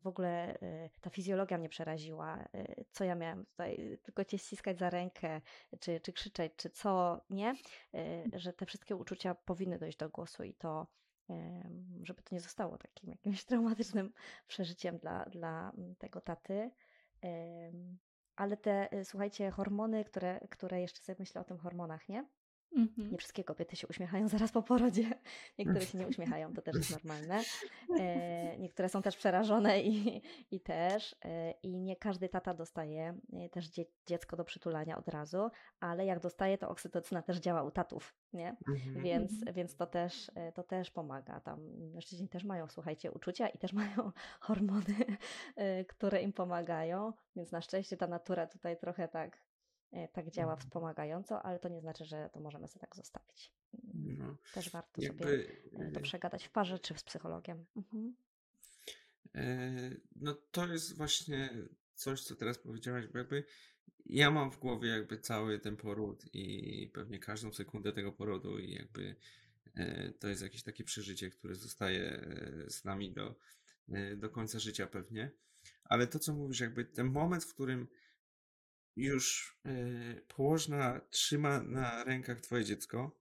w ogóle e, ta fizjologia mnie przeraziła, e, co ja miałem tutaj, tylko cię ściskać za rękę, czy, czy krzyczeć, czy co, nie? E, Że te wszystkie uczucia powinny dojść do głosu i to, żeby to nie zostało takim jakimś [laughs] traumatycznym przeżyciem dla, dla tego taty. Ale te, e, słuchajcie, hormony, które, które jeszcze sobie myślę o tym hormonach, nie? Mhm. Nie wszystkie kobiety się uśmiechają zaraz po porodzie. [laughs] Niektóre się nie uśmiechają, to też jest normalne. E, niektóre są też przerażone i, i też. E, I nie każdy tata dostaje e, też dzie, dziecko do przytulania od razu, ale jak dostaje, to oksytocyna też działa u tatów, nie? Mhm. Więc, Mhm. więc to, też, to też pomaga. Tam mężczyźni też mają, słuchajcie, uczucia i też [laughs] mają hormony, które im pomagają. Więc na szczęście ta natura tutaj trochę tak, tak działa Mhm. wspomagająco, ale to nie znaczy, że to możemy sobie tak zostawić. No, Też warto sobie jakby, e, to y, przegadać w parze czy z psychologiem. Mhm. e, no to jest właśnie coś, co teraz powiedziałaś, bo jakby ja mam w głowie jakby cały ten poród i pewnie każdą sekundę tego porodu i jakby e, to jest jakieś takie przeżycie, które zostaje e, z nami do, e, do końca życia pewnie. Ale to, co mówisz, jakby ten moment, w którym już e, położna trzyma na rękach twoje dziecko,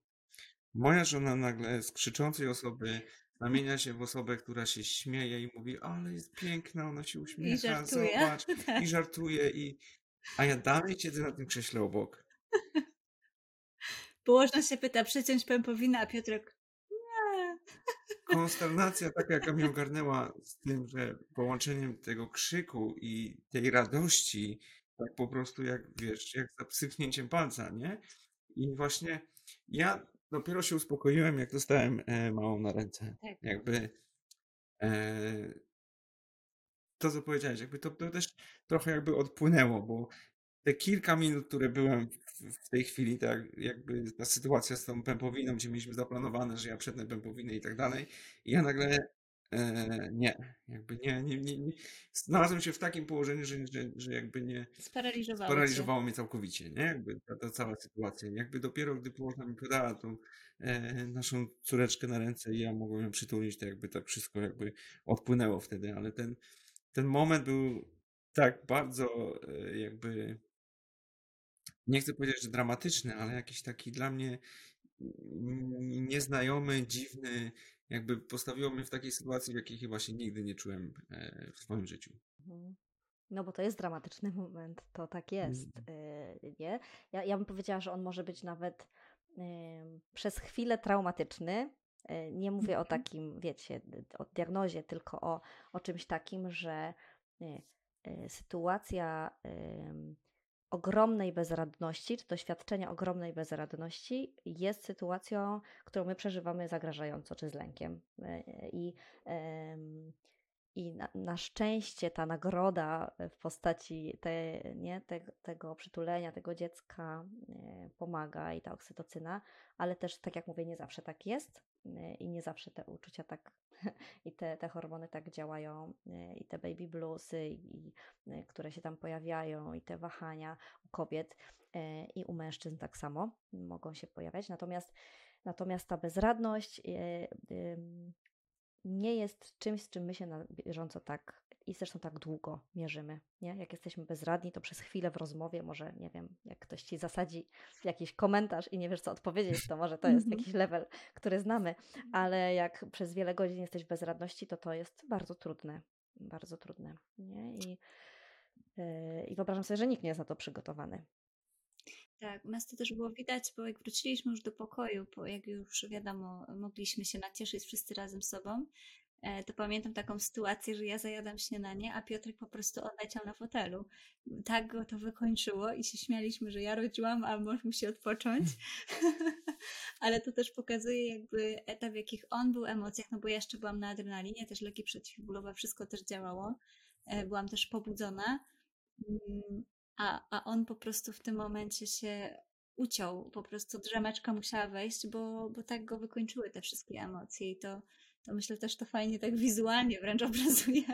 moja żona nagle z krzyczącej osoby zamienia się w osobę, która się śmieje i mówi, ale jest piękna, ona się I uśmiecha, żartuje. zobacz, [laughs] Tak. i żartuje, i... a ja dalej siedzę na tym krześle obok. [laughs] Położna się pyta, przeciąć pępowinę, a Piotrek, nie. [laughs] Konsternacja taka, jaka mnie ogarnęła z tym, że połączeniem tego krzyku i tej radości, tak po prostu jak, wiesz, jak za psypnięciem palca, nie? I właśnie ja dopiero się uspokoiłem, jak dostałem e, małą na ręce. Tak. Jakby e, to, co powiedziałeś, jakby to, to też trochę jakby odpłynęło, bo te kilka minut, które byłem w, tej chwili, tak jakby ta sytuacja z tą pępowiną, gdzie mieliśmy zaplanowane, że ja przetnę pępowinę i tak dalej, i ja nagle e, nie, jakby nie, nie, nie, nie, znalazłem się w takim położeniu, że, że, że jakby nie, Sparaliżowało sparaliżowało mnie całkowicie, nie? Jakby ta, ta cała sytuacja. Jakby dopiero gdy położna mi podała tą e, naszą córeczkę na ręce i ja mogłem ją przytulić, to jakby tak wszystko jakby odpłynęło wtedy, ale ten, ten moment był tak bardzo e, jakby nie chcę powiedzieć, że dramatyczny, ale jakiś taki dla mnie nieznajomy, dziwny, jakby postawiło mnie w takiej sytuacji, w jakiej chyba się nigdy nie czułem e, w swoim życiu. Mhm. No bo to jest dramatyczny moment, to tak jest, Mm. y, nie? Ja, ja bym powiedziała, że on może być nawet ym, przez chwilę traumatyczny. Y, Nie mówię o Mhm. takim, wiecie, o diagnozie, tylko o, o czymś takim, że y, y, sytuacja ogromnej bezradności, czy doświadczenia ogromnej bezradności jest sytuacją, którą my przeżywamy zagrażająco, czy z lękiem. Y, I i na, na szczęście ta nagroda w postaci te, nie, te, tego przytulenia, tego dziecka e, pomaga i ta oksytocyna, ale też, tak jak mówię, nie zawsze tak jest e, i nie zawsze te uczucia tak [laughs] i te, te hormony tak działają e, i te baby bluesy, i, e, które się tam pojawiają i te wahania u kobiet i u mężczyzn tak samo mogą się pojawiać. Natomiast, natomiast ta bezradność nie jest czymś, z czym my się na bieżąco tak i zresztą tak długo mierzymy. Nie? Jak jesteśmy bezradni, to przez chwilę w rozmowie, może nie wiem, jak ktoś ci zasadzi jakiś komentarz i nie wiesz, co odpowiedzieć, to może to [laughs] jest Mhm. jakiś level, który znamy, ale jak przez wiele godzin jesteś w bezradności, to to jest bardzo trudne. Bardzo trudne. Nie? I, yy, I wyobrażam sobie, że nikt nie jest na to przygotowany. Tak, u nas to też było widać, bo jak wróciliśmy już do pokoju, bo jak już wiadomo, mogliśmy się nacieszyć wszyscy razem sobą, to pamiętam taką sytuację, że ja zajadam śniadanie, a Piotrek po prostu odleciał na fotelu. Tak go to wykończyło i się śmialiśmy, że ja rodziłam, a mąż musi odpocząć. [laughs] Ale to też pokazuje jakby etap, w jakich on był emocjach, no bo ja jeszcze byłam na adrenalinie, też leki przeciwbólowe, wszystko też działało. E, Byłam też pobudzona. Mm, a, a on po prostu w tym momencie się uciął, po prostu drzemeczka musiała wejść, bo, bo tak go wykończyły te wszystkie emocje i to myślę też to fajnie tak wizualnie wręcz [laughs] obrazuje,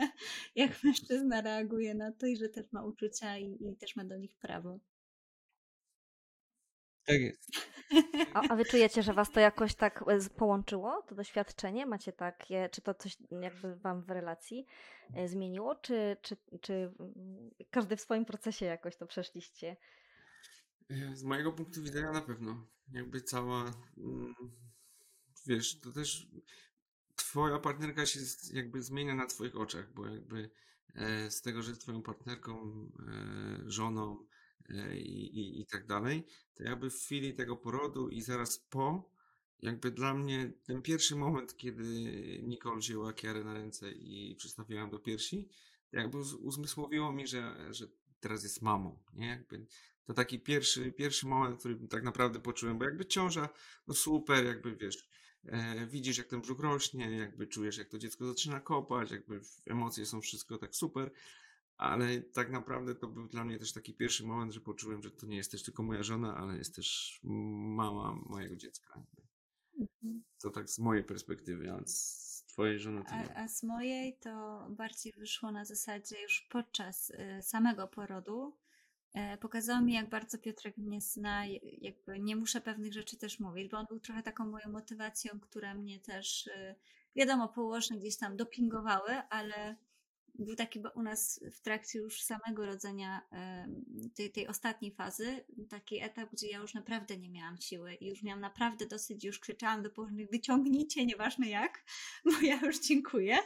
jak mężczyzna reaguje na to i że też ma uczucia i, i też ma do nich prawo. Tak jest. A, a wy czujecie, że was to jakoś tak e, połączyło, to doświadczenie? Macie takie, czy to coś jakby wam w relacji e, zmieniło, czy, czy, czy każdy w swoim procesie jakoś to przeszliście? E, Z mojego punktu widzenia na pewno. Jakby cała, mm, wiesz, to też twoja partnerka się jakby zmienia na twoich oczach, bo jakby e, z tego, że jest twoją partnerką, e, żoną e, i, i, i tak dalej, to jakby w chwili tego porodu i zaraz po, jakby dla mnie ten pierwszy moment, kiedy Nicole wzięła Kiarę na ręce i przystawiła ją do piersi, to jakby uz- uzmysłowiło mi, że, że teraz jest mamą, nie? Jakby to taki pierwszy, pierwszy moment, który tak naprawdę poczułem, bo jakby ciąża, no super, jakby wiesz, e, widzisz jak ten brzuch rośnie, jakby czujesz jak to dziecko zaczyna kopać, jakby emocje są wszystko tak super, ale tak naprawdę to był dla mnie też taki pierwszy moment, że poczułem, że to nie jest też tylko moja żona, ale jest też mama mojego dziecka. To tak z mojej perspektywy, a z twojej żony? A, a z mojej to bardziej wyszło na zasadzie już podczas y, samego porodu. E, Pokazało mi, jak bardzo Piotrek mnie zna, jakby nie muszę pewnych rzeczy też mówić, bo on był trochę taką moją motywacją, która mnie też, y, wiadomo, położne gdzieś tam dopingowały, ale był taki bo u nas w trakcie już samego rodzenia tej, tej ostatniej fazy, taki etap, gdzie ja już naprawdę nie miałam siły i już miałam naprawdę dosyć, już krzyczałam do położnych, wyciągnijcie, nieważne jak, [laughs] bo ja już dziękuję.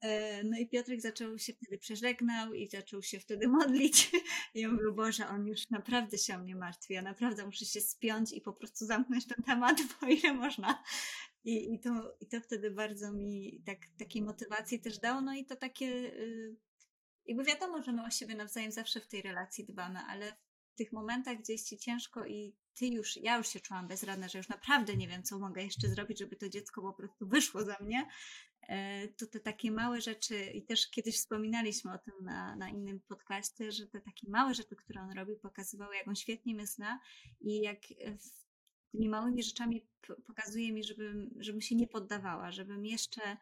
E, No i Piotrek zaczął się wtedy przeżegnał i zaczął się wtedy [laughs] modlić. I ja mówię, Boże, on już naprawdę się o mnie martwi. Ja naprawdę muszę się spiąć i po prostu zamknąć ten temat, [laughs] bo ile można. I, i, to, i to wtedy bardzo mi tak, takiej motywacji też dało. No i to takie, y, jakby wiadomo, że my o siebie nawzajem zawsze w tej relacji dbamy, ale w tych momentach, gdzie jest ci ciężko i ty już, ja już się czułam bezradna, że już naprawdę nie wiem, co mogę jeszcze zrobić, żeby to dziecko po prostu wyszło ze mnie, to te takie małe rzeczy, i też kiedyś wspominaliśmy o tym na, na innym podcaście, że te takie małe rzeczy, które on robi, pokazywały, jak on świetnie mnie zna i jak e, tymi małymi rzeczami pokazuje mi, żebym, żebym się nie poddawała, żebym jeszcze,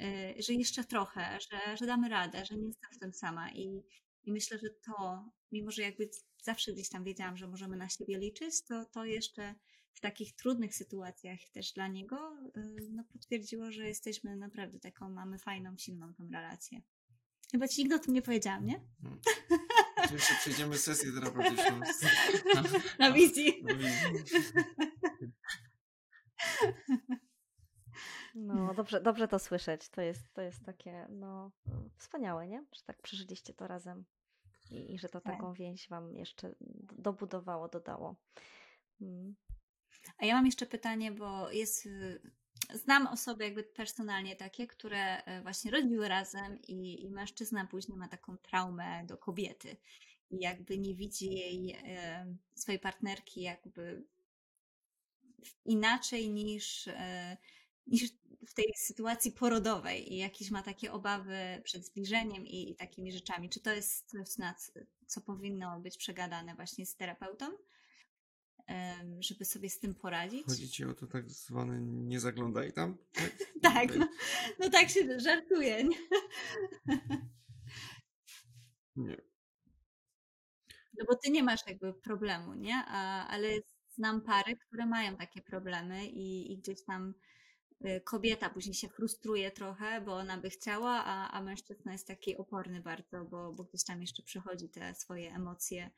e, że jeszcze trochę, że, że damy radę, że nie jestem w tym sama. I, i myślę, że to, mimo że jakby zawsze gdzieś tam wiedziałam, że możemy na siebie liczyć, to, to jeszcze w takich trudnych sytuacjach też dla niego y, no, potwierdziło, że jesteśmy naprawdę taką, mamy fajną, silną tą relację. Chyba ci nigdy o tym nie powiedziałam, nie? Hmm. Jeszcze przejdziemy sesję terapeutyczną. [laughs] Na wizji. Na wizji. No, dobrze, dobrze to słyszeć. To jest, to jest takie, no, wspaniałe, nie? Że tak przeżyliście to razem i, i że to Tak. taką więź wam jeszcze dobudowało, dodało. Mm. A ja mam jeszcze pytanie, bo jest. Znam osoby jakby personalnie takie, które e, właśnie rodziły razem i, i mężczyzna później ma taką traumę do kobiety i jakby nie widzi jej, e, swojej partnerki jakby inaczej niż, e, niż w tej sytuacji porodowej i jakieś ma takie obawy przed zbliżeniem i, i takimi rzeczami. Czy to jest coś, na co powinno być przegadane właśnie z terapeutą? Żeby sobie z tym poradzić. Chodzi ci o to tak zwane nie zaglądaj tam? Tak, [laughs] Tak, no, no tak się żartuje. Nie? [laughs] Nie. No bo ty nie masz jakby problemu, nie? A, ale znam pary, które mają takie problemy i, i gdzieś tam y, kobieta później się frustruje trochę, bo ona by chciała, a, a mężczyzna jest taki oporny bardzo, bo, bo gdzieś tam jeszcze przechodzi te swoje emocje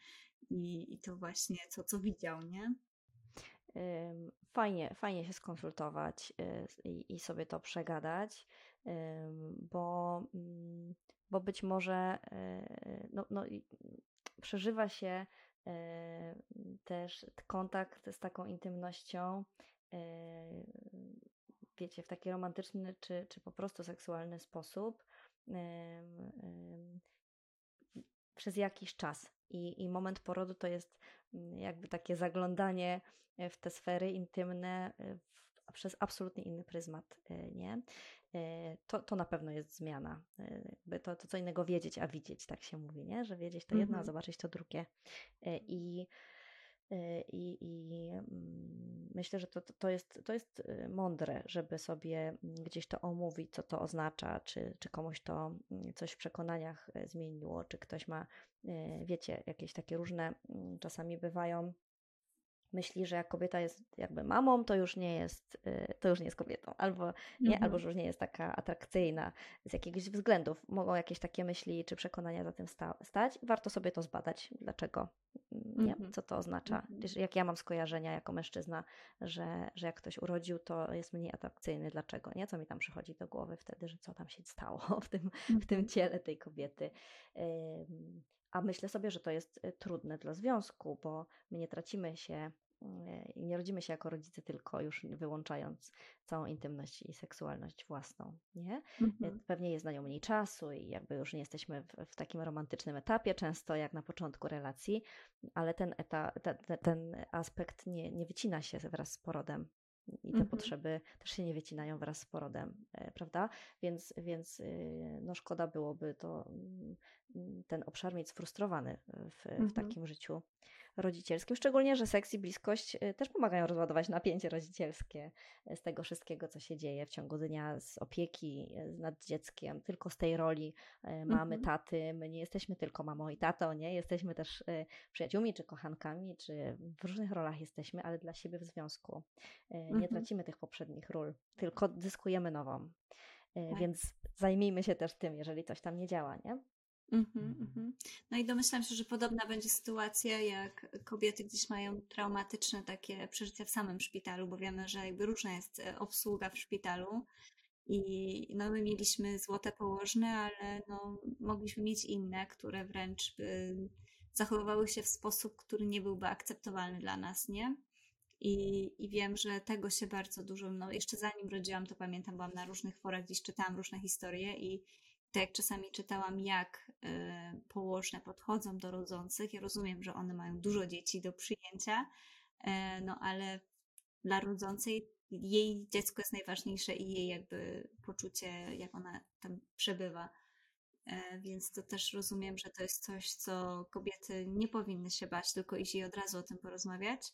i, i to właśnie co, co widział, nie? Fajnie, fajnie się skonsultować y, i, i sobie to przegadać, bo, mm, bo być może y, no, no, przeżywa się y, też kontakt z taką intymnością, wiecie, w taki romantyczny czy, czy po prostu seksualny sposób przez jakiś czas. I, I moment porodu to jest mm, jakby takie zaglądanie e, w te sfery intymne e, w, przez absolutnie inny pryzmat, e, nie? To, to na pewno jest zmiana. To, to co innego wiedzieć, a widzieć, tak się mówi, nie? Że wiedzieć to jedno, a Mhm. zobaczyć to drugie. I, i, i mm, myślę, że to, to- jest, to jest e, mądre, żeby sobie mm, gdzieś to omówić, co to oznacza, czy, czy komuś to mm, coś w przekonaniach e, zmieniło, czy ktoś ma, e, wiecie, jakieś takie różne czasami bywają myśli, że jak kobieta jest jakby mamą, to już nie jest, y, to już nie jest kobietą, albo nie, Mhm. albo że już nie jest taka atrakcyjna z jakiegoś względów. Mogą jakieś takie myśli czy przekonania za tym sta- stać. Warto sobie to zbadać, dlaczego, nie, Mhm. co to oznacza. Mhm. Jak ja mam skojarzenia jako mężczyzna, że, że jak ktoś urodził, to jest mniej atrakcyjny. Dlaczego? Nie? Co mi tam przychodzi do głowy wtedy, że co tam się stało [laughs] w tym, w tym Mhm. ciele tej kobiety. A myślę sobie, że to jest y, trudne dla związku, bo my nie tracimy się nie rodzimy się jako rodzice, tylko już wyłączając całą intymność i seksualność własną, nie? Y, Mhm. Pewnie jest na nią mniej czasu i jakby już nie jesteśmy w, w takim romantycznym etapie, często jak na początku relacji, ale ten, eta, te, te, ten aspekt nie, nie wycina się wraz z porodem. I te Mhm. potrzeby też się nie wycinają wraz z porodem, e, prawda? Więc, więc y, no szkoda byłoby to ten obszar mieć sfrustrowany w, w Mhm. takim życiu rodzicielskim. Szczególnie, że seks i bliskość y, też pomagają rozładować napięcie rodzicielskie y, z tego wszystkiego, co się dzieje w ciągu dnia, z opieki nad dzieckiem, tylko z tej roli mamy, Mhm. taty. My nie jesteśmy tylko mamą i tatą, nie? Jesteśmy też przyjaciółmi, czy kochankami, czy w różnych rolach jesteśmy, ale dla siebie w związku. Nie Mhm. tracimy tych poprzednich ról, tylko zyskujemy nową. Tak. Więc zajmijmy się też tym, jeżeli coś tam nie działa, nie? Mhm, mhm. No i domyślam się, że podobna będzie sytuacja, jak kobiety gdzieś mają traumatyczne takie przeżycia w samym szpitalu, bo wiemy, że jakby różna jest e, obsługa w szpitalu i no my mieliśmy złote położne, ale no mogliśmy mieć inne, które wręcz by zachowywały się w sposób, który nie byłby akceptowalny dla nas, nie? I, I wiem, że tego się bardzo dużo, no jeszcze zanim rodziłam, to pamiętam, byłam na różnych forach, gdzieś czytałam różne historie i tak jak czasami czytałam, jak y, położne podchodzą do rodzących, ja rozumiem, że one mają dużo dzieci do przyjęcia, e, no ale dla rodzącej jej dziecko jest najważniejsze i jej jakby poczucie, jak ona tam przebywa. E, Więc to też rozumiem, że to jest coś, co kobiety nie powinny się bać, tylko iść i od razu o tym porozmawiać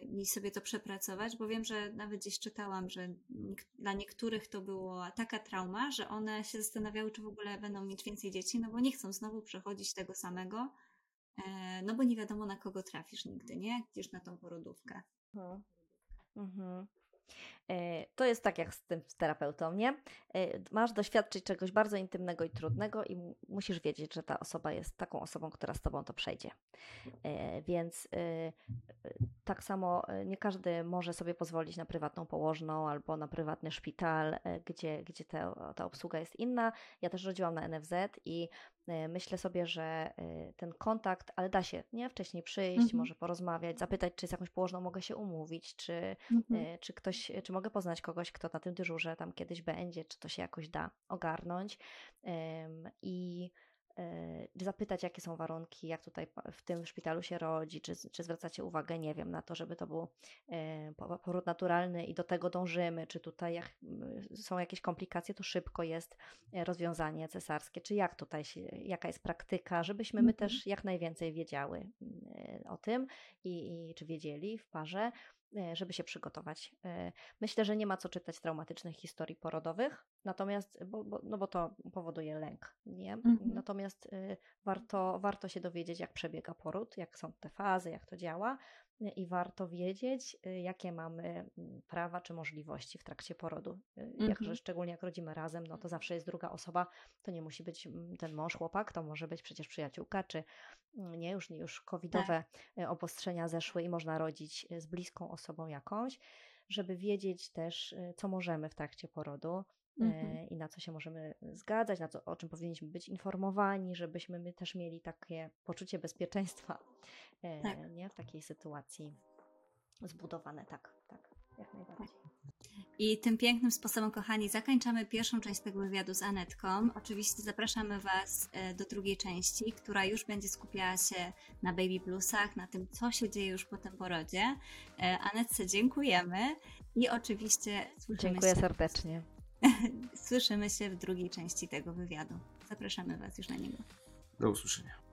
i sobie to przepracować, bo wiem, że nawet gdzieś czytałam, że dla niektórych to była taka trauma, że one się zastanawiały, czy w ogóle będą mieć więcej dzieci, no bo nie chcą znowu przechodzić tego samego, e, no bo nie wiadomo na kogo trafisz nigdy, nie? Gdzieś na tą porodówkę. Mhm. Mhm. E, To jest tak jak z tym z terapeutą, nie? E, Masz doświadczyć czegoś bardzo intymnego i trudnego i mu- musisz wiedzieć, że ta osoba jest taką osobą, która z tobą to przejdzie. E, Więc tak samo nie każdy może sobie pozwolić na prywatną położną albo na prywatny szpital, gdzie, gdzie ta, ta obsługa jest inna. Ja też rodziłam na NFZ i myślę sobie, że e, ten kontakt, ale da się, nie? Wcześniej przyjść, Mhm. może porozmawiać, zapytać, czy z jakąś położną mogę się umówić, czy, Mhm. E, Czy ktoś, czy mogę poznać kogoś, kto na tym dyżurze tam kiedyś będzie, czy to się jakoś da ogarnąć i zapytać, jakie są warunki, jak tutaj w tym szpitalu się rodzi, czy, czy zwracacie uwagę, nie wiem, na to, żeby to był po- poród naturalny i do tego dążymy, czy tutaj jak, m, są jakieś komplikacje, to szybko jest rozwiązanie cesarskie, czy jak tutaj się, jaka jest praktyka, żebyśmy my Mhm. też jak najwięcej wiedziały o tym i, i czy wiedzieli w parze, żeby się przygotować. E, Myślę, że nie ma co czytać traumatycznych historii porodowych, natomiast, bo, bo, no bo to powoduje lęk, nie? Mhm. Natomiast y, warto, warto się dowiedzieć, jak przebiega poród, jak są te fazy, jak to działa i warto wiedzieć, y, jakie mamy mm, prawa czy możliwości w trakcie porodu. Y, Mhm. że szczególnie jak rodzimy razem, no to zawsze jest druga osoba, to nie musi być mm, ten mąż, chłopak, to może być przecież przyjaciółka, czy mm, nie, już, już covidowe y, obostrzenia zeszły i można rodzić z bliską osobą jakąś, żeby wiedzieć też, co możemy w trakcie porodu, Mhm. e, i na co się możemy zgadzać, na co, o czym powinniśmy być informowani, żebyśmy my też mieli takie poczucie bezpieczeństwa [laughs] e, Tak. nie, w takiej sytuacji zbudowane. Tak, tak, jak najbardziej. I tym pięknym sposobem, kochani, zakończamy pierwszą część tego wywiadu z Anetką. Oczywiście zapraszamy Was e, do drugiej części, która już będzie skupiała się na baby bluesach, na tym, co się dzieje już po tym porodzie. E, Anetce dziękujemy i oczywiście słyszymy Dziękuję się, serdecznie. [laughs] słyszymy się w drugiej części tego wywiadu. Zapraszamy Was już na niego. Do usłyszenia.